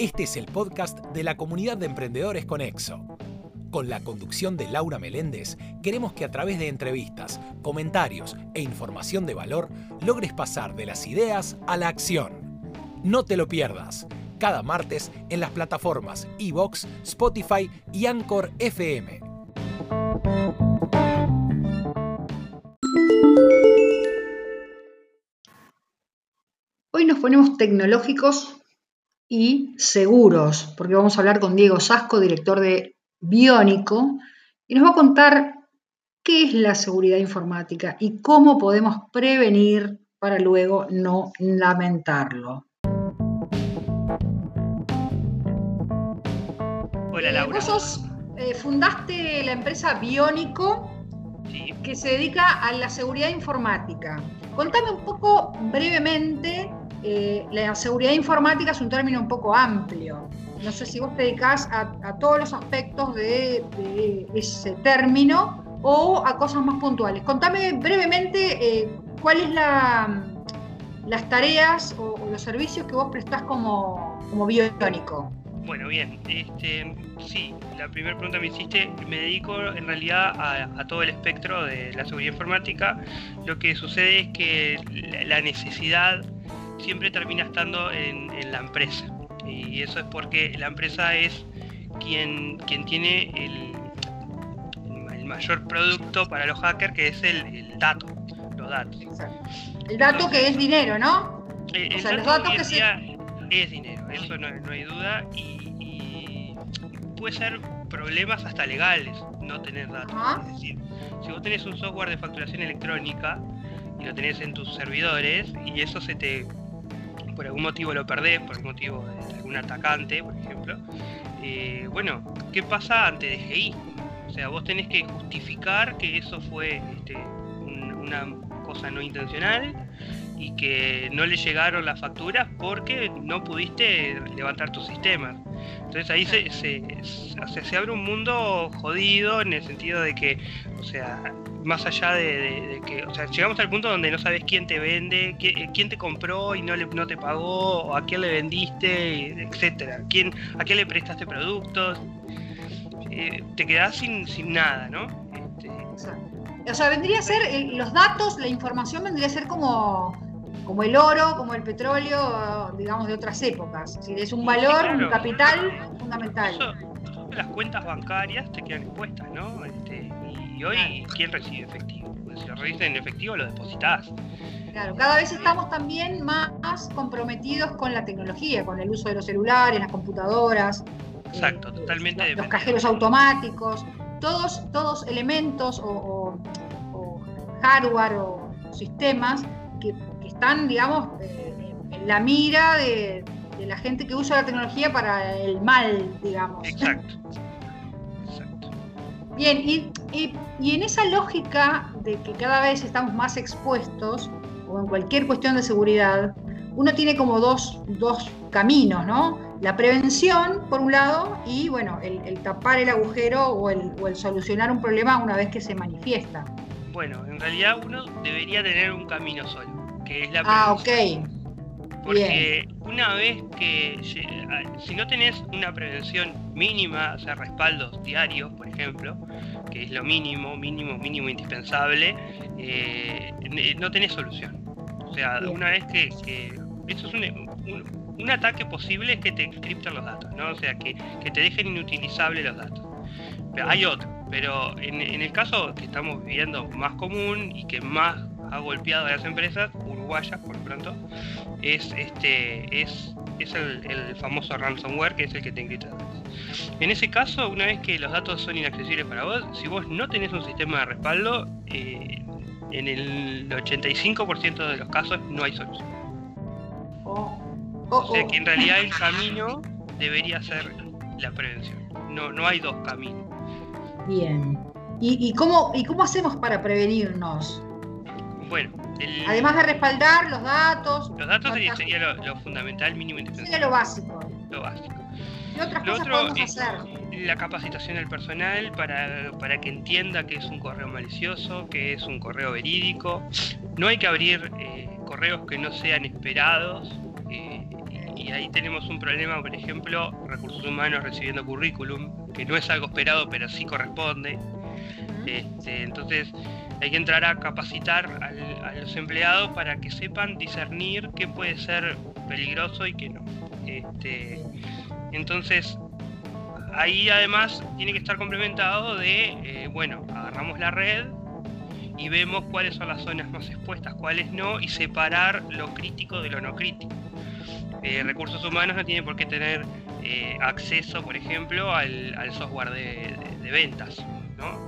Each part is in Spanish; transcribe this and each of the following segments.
Este es el podcast de la comunidad de emprendedores Conexo. Con la conducción de Laura Meléndez, queremos que a través de entrevistas, comentarios e información de valor logres pasar de las ideas a la acción. No te lo pierdas, cada martes en las plataformas Evox, Spotify y Anchor FM. Hoy nos ponemos tecnológicos y seguros, porque vamos a hablar con Diego Sasco, director de Biónico, y nos va a contar qué es la seguridad informática y cómo podemos prevenir para luego no lamentarlo. Hola Laura. Vos eh, fundaste la empresa Biónico, que se dedica a la seguridad informática. Contame un poco brevemente, eh, la seguridad informática es un término un poco amplio. No sé si vos te dedicás a, todos los aspectos de, ese término o a cosas más puntuales. Contame brevemente eh, cuáles la, las tareas o, los servicios que vos prestás como, como. Bueno, bien, este, sí, la primera pregunta me hiciste, me dedico en realidad a, todo el espectro de la seguridad informática. Lo que sucede es que la necesidad siempre termina estando en, en la empresa. Y eso es porque la empresa es quien, quien tiene el, el mayor producto para los hackers, que es el, dato, los datos. El dato que es dinero, ¿no? Eh, o sea, los datos que se... es dinero, eso no, no hay duda. Y, puede ser problemas hasta legales no tener datos. Es decir, si vos tenés un software de facturación electrónica y lo tenés en tus servidores y eso se te por algún motivo lo perdés, por algún motivo de algún atacante, por ejemplo, eh, bueno, ¿qué pasa ante DGI? O sea, vos tenés que justificar que eso fue este, una cosa no intencional y que no le llegaron las facturas porque no pudiste levantar tus sistemas. Entonces ahí se, se, se, abre un mundo jodido en el sentido de que, o sea, más allá de, que, o sea, llegamos al punto donde no sabes quién te vende, quién, te compró y no, le, no te pagó, o a quién le vendiste, etcétera, quién, a quién le prestaste productos. Eh, te quedás sin, sin nada, ¿no? Este... O sea, vendría a ser, eh, los datos, la información vendría a ser como como el oro, como el petróleo, digamos, de otras épocas. Si es un valor, un capital fundamental. las cuentas bancarias te quedan expuestas, ¿no? Este, y hoy, ¿quién recibe efectivo? Pues si lo recibes en efectivo, lo depositas. Claro, cada vez estamos también más comprometidos con la tecnología, con el uso de los celulares, las computadoras. Exacto, eh, totalmente. Los, cajeros automáticos, todos, todos elementos o hardware o sistemas que están, digamos, eh, en la mira de, la gente que usa la tecnología para el mal, digamos. Exacto. Bien, y, en esa lógica de que cada vez estamos más expuestos, o en cualquier cuestión de seguridad, uno tiene como dos, caminos, ¿no? La prevención, por un lado, y bueno, el, tapar el agujero o el, o el, solucionar un problema una vez que se manifiesta. Bueno, en realidad uno debería tener un camino solo la Ah, ok. Porque una vez que, si no tenés una prevención mínima, o sea, respaldos diarios, por ejemplo, que es lo mínimo, mínimo, mínimo indispensable, eh, no tenés solución. O sea, una vez que, eso es un, ataque posible es que te encripten los datos, ¿no? O sea, que, te dejen inutilizables los datos. Pero hay otro, pero en, en, el caso que estamos viviendo más común y que más ha golpeado a las empresas uruguayas, por pronto, es este es, es el, famoso ransomware, que es el que te encripta En ese caso, una vez que los datos son inaccesibles para vos, si vos no tenés un sistema de respaldo, eh, en el 85% de los casos no hay solución. Oh. o sea que en realidad el camino debería ser la prevención. No, no hay dos caminos. Bien. ¿Y, cómo, ¿Y cómo hacemos para prevenirnos? Bueno, además de respaldar los datos. Los datos sería, lo, fundamental, mínimo indispensable. Sería lo básico. Lo básico. ¿Qué otras cosas podemos hacer? La capacitación del personal para, para, que entienda que es un correo malicioso, que es un correo verídico. No hay que abrir eh, correos que no sean esperados. Eh, y ahí tenemos un problema, por ejemplo, recursos humanos recibiendo currículum, que no es algo esperado, pero sí corresponde. Este, entonces hay que entrar a capacitar a los empleados para que sepan discernir qué puede ser peligroso y qué no. Este, entonces, ahí además tiene que estar complementado de, eh, bueno, agarramos la red y vemos cuáles son las zonas más expuestas, cuáles no, y separar lo crítico de lo no crítico. Eh, recursos humanos no tienen por qué tener eh, acceso, por ejemplo, al, software de ventas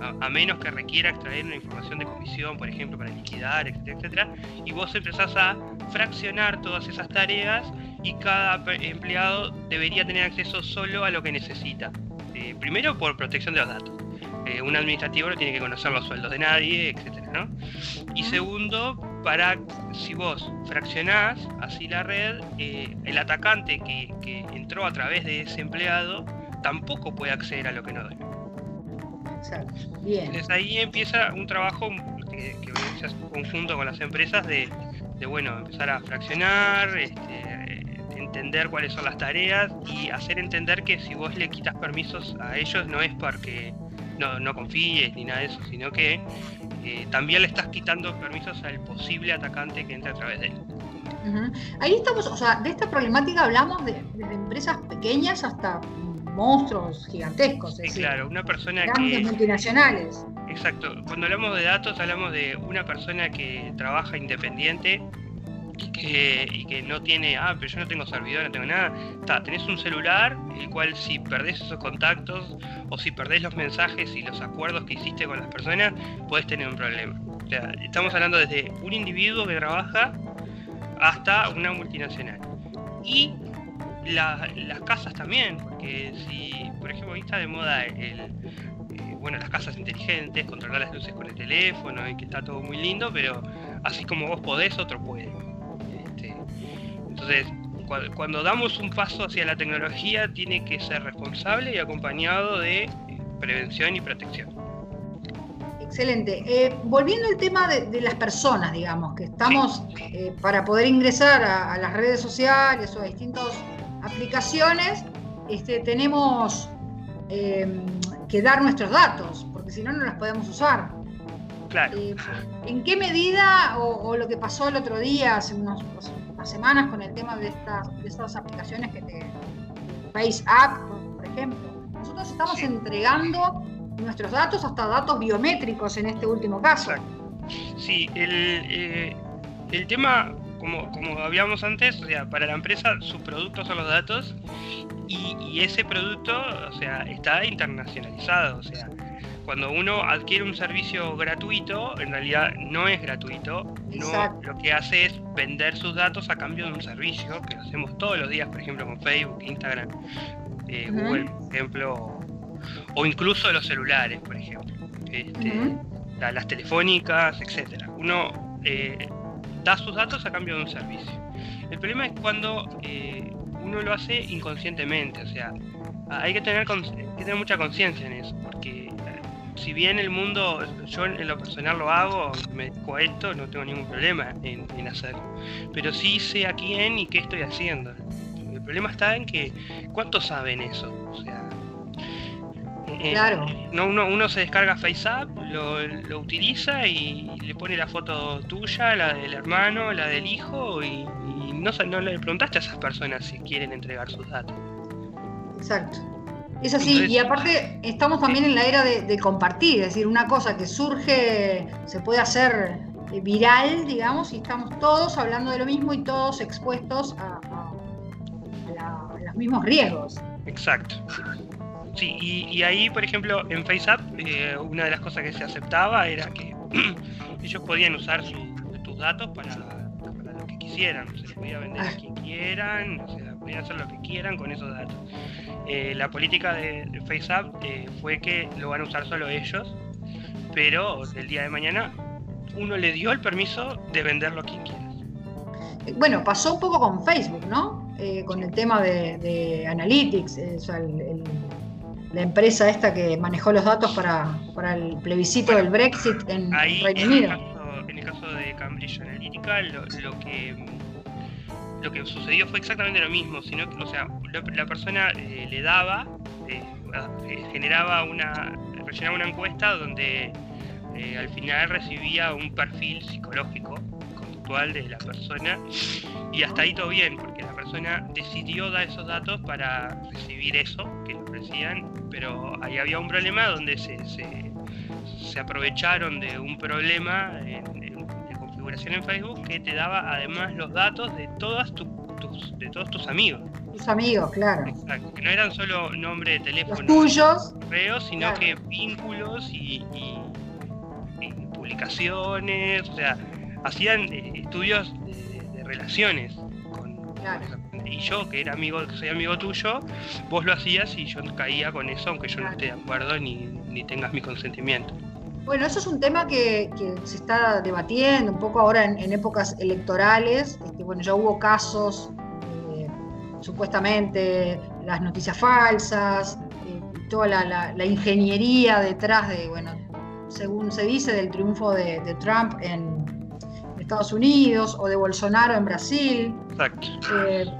a, menos que requiera extraer una información de comisión, por ejemplo, para liquidar, etcétera, etcétera, y vos empezás a fraccionar todas esas tareas y cada empleado debería tener acceso solo a lo que necesita. Eh, primero por protección de los datos. Eh, un administrativo no tiene que conocer los sueldos de nadie, etcétera, ¿no? Y segundo, para si vos fraccionás así la red, eh, el atacante que, que entró a través de ese empleado tampoco puede acceder a lo que no debe. Bien. Entonces ahí empieza un trabajo que, que conjunto con las empresas de, bueno, empezar a fraccionar, este, entender cuáles son las tareas y hacer entender que si vos le quitas permisos a ellos no es porque no, no confíes ni nada de eso, sino que eh, también le estás quitando permisos al posible atacante que entre a través de él. Ahí estamos, o sea, de esta problemática hablamos de, de empresas pequeñas hasta monstruos gigantescos. Sí, claro, una persona grandes multinacionales. Exacto, cuando hablamos de datos hablamos de una persona que trabaja independiente y que, que no tiene, ah, pero yo no tengo servidor, no tengo nada. Está, tenés un celular, el cual si perdés esos contactos o si perdés los mensajes y los acuerdos que hiciste con las personas, puedes tener un problema. O sea, estamos hablando desde un individuo que trabaja hasta una multinacional. Y las casas también, porque si, por ejemplo, está de moda el, eh, bueno, las casas inteligentes, controlar las luces con el teléfono y que está todo muy lindo, pero así como vos podés, otro puede. Este, entonces, cuando, damos un paso hacia la tecnología, tiene que ser responsable y acompañado de eh, prevención y protección. Excelente. Eh, volviendo al tema de, las personas, digamos, que estamos para poder ingresar a, las redes sociales o a distintos aplicaciones, este, tenemos em, que dar nuestros datos, porque si no, no los podemos usar. Claro. Eh, ¿En qué medida, o, lo que pasó el otro día, hace unas semanas, con el tema de estas, de estas aplicaciones que te. FaceApp, por ejemplo, nosotros estamos entregando nuestros datos, hasta datos biométricos en este último caso. Sí, el, eh, el tema como, como habíamos antes, o sea, para la empresa sus productos son los datos y, ese producto, o sea, está internacionalizado, o sea, cuando uno adquiere un servicio gratuito, en realidad no es gratuito, no, lo que hace es vender sus datos a cambio de un servicio, que lo hacemos todos los días, por ejemplo, con Facebook, Instagram, eh, Google, por ejemplo, o incluso los celulares, por ejemplo, este, las telefónicas, etcétera. Uno eh, da sus datos a cambio de un servicio. El problema es cuando eh, uno lo hace inconscientemente, o sea, hay que tener, que tener mucha conciencia en eso, porque eh, si bien el mundo, yo en lo personal lo hago, me dedico esto, no tengo ningún problema en, en hacerlo, pero sí sé a quién y qué estoy haciendo. El problema está en que, ¿cuántos saben eso? Eh, claro. No, uno, uno se descarga FaceApp, lo, lo utiliza y le pone la foto tuya, la del hermano, la del hijo y, no, no le preguntaste a esas personas si quieren entregar sus datos. Exacto. Es así, y aparte estamos también en la era de, compartir, es decir, una cosa que surge, se puede hacer viral, digamos, y estamos todos hablando de lo mismo y todos expuestos a, los mismos riesgos. Exacto. Sí, y, ahí, por ejemplo, en FaceApp, eh, una de las cosas que se aceptaba era que ellos podían usar tus datos para, lo que quisieran, se les podía vender a quien quieran, o sea, podían hacer lo que quieran con esos datos. Eh, la política de, FaceApp eh, fue que lo van a usar solo ellos, pero el día de mañana uno le dio el permiso de venderlo a quien quiera. Bueno, pasó un poco con Facebook, ¿no? con el tema de, Analytics, o sea, el la empresa esta que manejó los datos para, para el plebiscito del Brexit en Reino Unido. en el caso de Cambridge Analytica, lo, que lo que sucedió fue exactamente lo mismo, sino que, o sea, la, persona eh, le daba, eh, eh, generaba una, rellenaba una encuesta donde al final recibía un perfil psicológico, de la persona, y hasta ahí todo bien, porque la persona decidió dar esos datos para recibir eso que le ofrecían, pero ahí había un problema donde se, se, se aprovecharon de un problema en, en Facebook que te daba además los datos de todas tus, de todos tus amigos. Tus amigos, claro. Exacto, que no eran solo nombre de teléfono, los tuyos, sino que vínculos y, publicaciones, o sea, hacían eh, estudios de, relaciones con, y yo que era amigo, que soy amigo tuyo, vos lo hacías y yo caía con eso, aunque yo no esté de acuerdo ni, ni tengas mi consentimiento. Bueno, eso es un tema que, se está debatiendo un poco ahora en, épocas electorales. Este, bueno, ya hubo casos, eh, supuestamente las noticias falsas, eh, toda la, ingeniería detrás de, bueno, según se dice, del triunfo de, Trump en Estados Unidos o de Bolsonaro en Brasil. Exacto. Eh,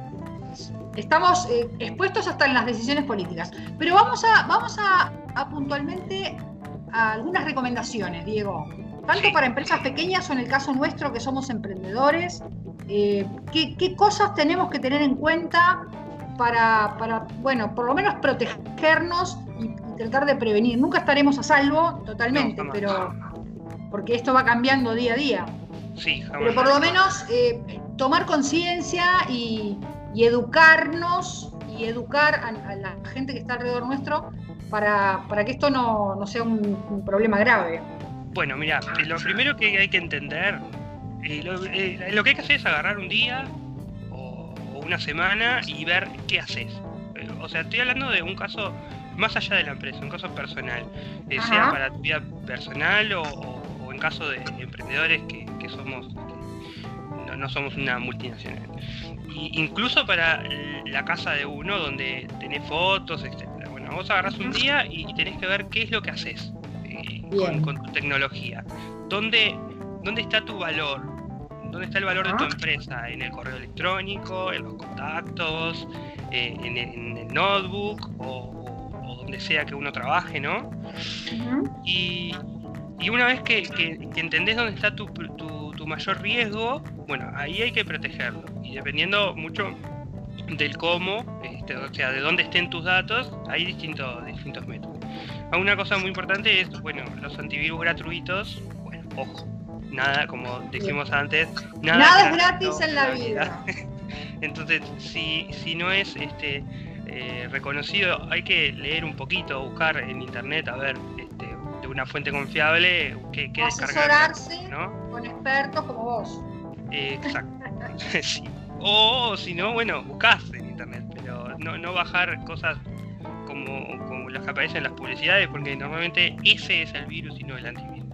estamos expuestos hasta en las decisiones políticas. Pero vamos a, vamos a puntualmente algunas recomendaciones, Diego, tanto para empresas pequeñas o en el caso nuestro que somos emprendedores. Eh, ¿qué, cosas tenemos que tener en cuenta para, bueno, por lo menos protegernos y, tratar de prevenir? Nunca estaremos a salvo totalmente, pero porque esto va cambiando día a día. Sí, pero por lo menos eh, tomar conciencia y, educarnos y educar a, la gente que está alrededor nuestro para, que esto no, sea un, problema grave? Bueno, mira, lo primero que hay que entender, eh, eh, lo, que hay que hacer es agarrar un día o, una semana y ver qué haces. O sea, estoy hablando de un caso más allá de la empresa, un caso personal, sea para tu vida personal o, caso de emprendedores que, somos, no, no, somos una multinacional. incluso para la casa de uno donde tenés fotos, etc vos agarras un día y tenés que ver qué es lo que haces eh, con, tu tecnología. ¿Dónde, ¿Dónde está tu valor? ¿Dónde está el valor de tu empresa? ¿En el correo electrónico? ¿En los contactos? Eh, en, el, notebook? O, donde sea que uno trabaje, ¿no? y, una vez que, entendés dónde está tu, tu mayor riesgo, bueno, ahí hay que protegerlo. Y dependiendo mucho del cómo, este, o sea, de dónde estén tus datos, hay distintos, distintos métodos. Una cosa muy importante es, bueno, los antivirus gratuitos, bueno, ojo, nada, como dijimos antes, nada, es gratis en la vida. Entonces, si, si no es este eh, reconocido, hay que leer un poquito, buscar en internet, a ver, de una fuente confiable, qué Asesorarse con expertos como vos. exacto. sí. O si no, bueno, buscás en internet, pero no, no bajar cosas como, como las que aparecen en las publicidades, porque normalmente ese es el virus y no el antivirus.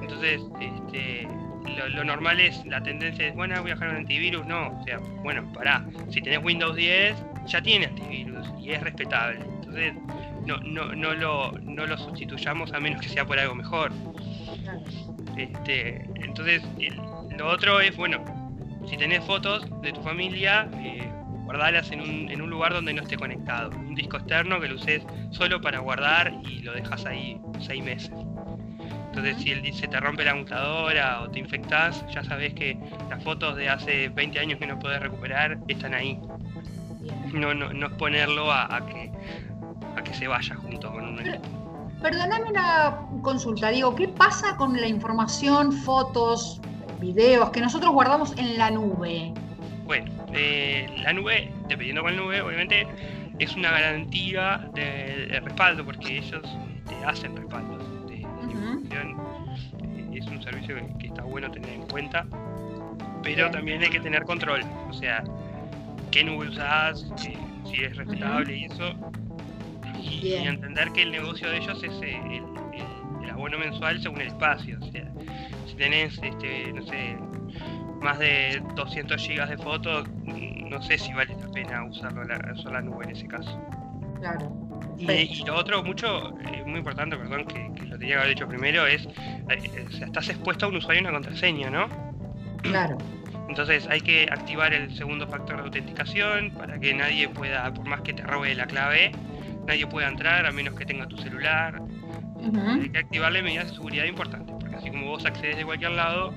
Entonces, este, lo, normal es, la tendencia es, bueno, voy a bajar un antivirus, no, o sea, bueno, pará, si tenés Windows 10, ya tiene antivirus y es respetable. Entonces, no, no, no, lo, no lo sustituyamos a menos que sea por algo mejor. Este, entonces, lo otro es, bueno, si tenés fotos de tu familia, eh, guardalas en un, en un, lugar donde no esté conectado. Un disco externo que lo uses solo para guardar y lo dejas ahí seis meses. Entonces, si el, se te rompe la computadora o te infectas, ya sabes que las fotos de hace 20 años que no podés recuperar están ahí. No, no, no es ponerlo a, que, a que se vaya junto con un equipo. Perdóname una consulta, digo, ¿qué pasa con la información, fotos, videos que nosotros guardamos en la nube? Bueno, eh, la nube, dependiendo la nube, obviamente es una garantía de, respaldo porque ellos te hacen respaldo de, información. Eh, es un servicio que, está bueno tener en cuenta, pero también hay que tener control. O sea, qué nube usas, eh, si es respetable y eso. Y, entender que el negocio de ellos es el, el abono mensual según el espacio. O sea, si tenés, este, no sé, más de 200 gigas de fotos, no sé si vale la pena usarlo la, la nube en ese caso. Claro. Y, lo otro, mucho, eh, muy importante, perdón, que, lo tenía que haber dicho primero, es, eh, o sea, estás expuesto a un usuario y una contraseña, ¿no? Claro. Entonces hay que activar el segundo factor de autenticación para que nadie pueda, por más que te robe la clave, nadie pueda entrar a menos que tenga tu celular. Hay que activarle medidas de seguridad importantes, porque así como vos accedes de cualquier lado,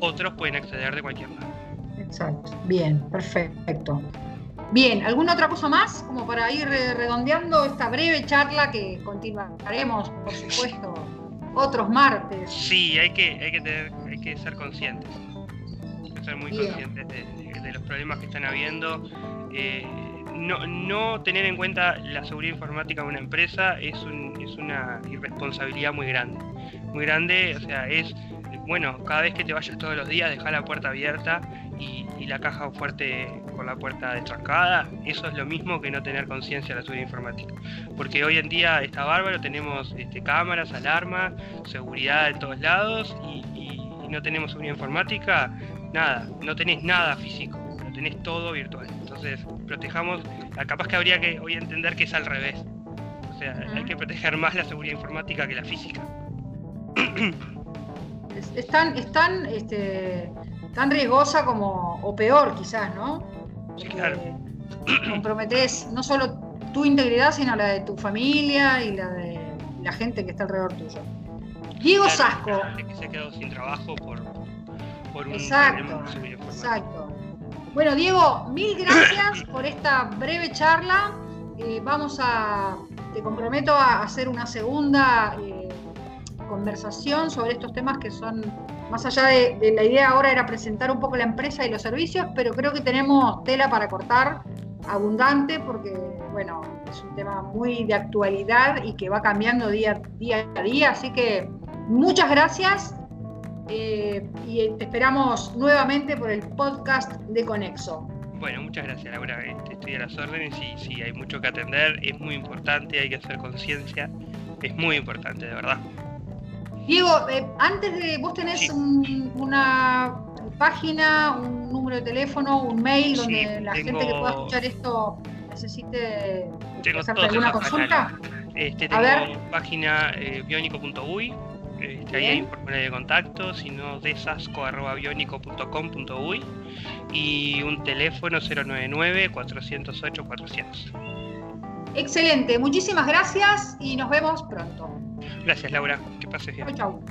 otros pueden acceder de cualquier lado. Exacto, bien, perfecto. Bien, ¿alguna otra cosa más? Como para ir redondeando esta breve charla que continuaremos, por supuesto, otros martes. Sí, hay que, hay que, tener, hay que ser conscientes. Hay que ser muy conscientes de, los problemas que están habiendo. Eh, no, tener en cuenta la seguridad informática de una empresa es, un, es una irresponsabilidad muy grande. Muy grande, o sea, es, bueno, cada vez que te vayas todos los días, dejar la puerta abierta y, la caja fuerte con la puerta destrancada, eso es lo mismo que no tener conciencia de la seguridad informática. Porque hoy en día está bárbaro, tenemos este, cámaras, alarmas, seguridad en todos lados y, no tenemos seguridad informática, nada, no tenés nada físico, lo tenés todo virtual. Entonces, protejamos, capaz que habría que hoy entender que es al revés. O sea, hay que proteger más la seguridad informática que la física. Están, están este, tan riesgosa como, o peor quizás, ¿no? sí, claro. comprometes no solo tu integridad, sino la de tu familia y la de la gente que está alrededor tuyo. Diego Sasco. Que se ha quedado sin trabajo por, por un exacto, exacto. Bueno, Diego, mil gracias por esta breve charla. Eh, vamos a, te comprometo a hacer una segunda eh, conversación sobre estos temas que son más allá de, la idea ahora era presentar un poco la empresa y los servicios, pero creo que tenemos tela para cortar abundante porque, bueno, es un tema muy de actualidad y que va cambiando día, día a día. Así que muchas gracias eh, y te esperamos nuevamente por el podcast de Conexo. Bueno, muchas gracias Laura, este, estoy a las órdenes y sí, hay mucho que atender, es muy importante, hay que hacer conciencia, es muy importante, de verdad. Diego, eh, antes de. ¿Vos tenés una página, un número de teléfono, un mail donde la gente que pueda escuchar esto necesite hacerte alguna consulta? Este, tengo A página eh, bionico.uy, ahí hay un formulario de contacto, sino desasco.bionico.com.uy y un teléfono 099 408 400. Excelente, muchísimas gracias y nos vemos pronto. Gracias, Laura. Que pases bien. Chau, chau.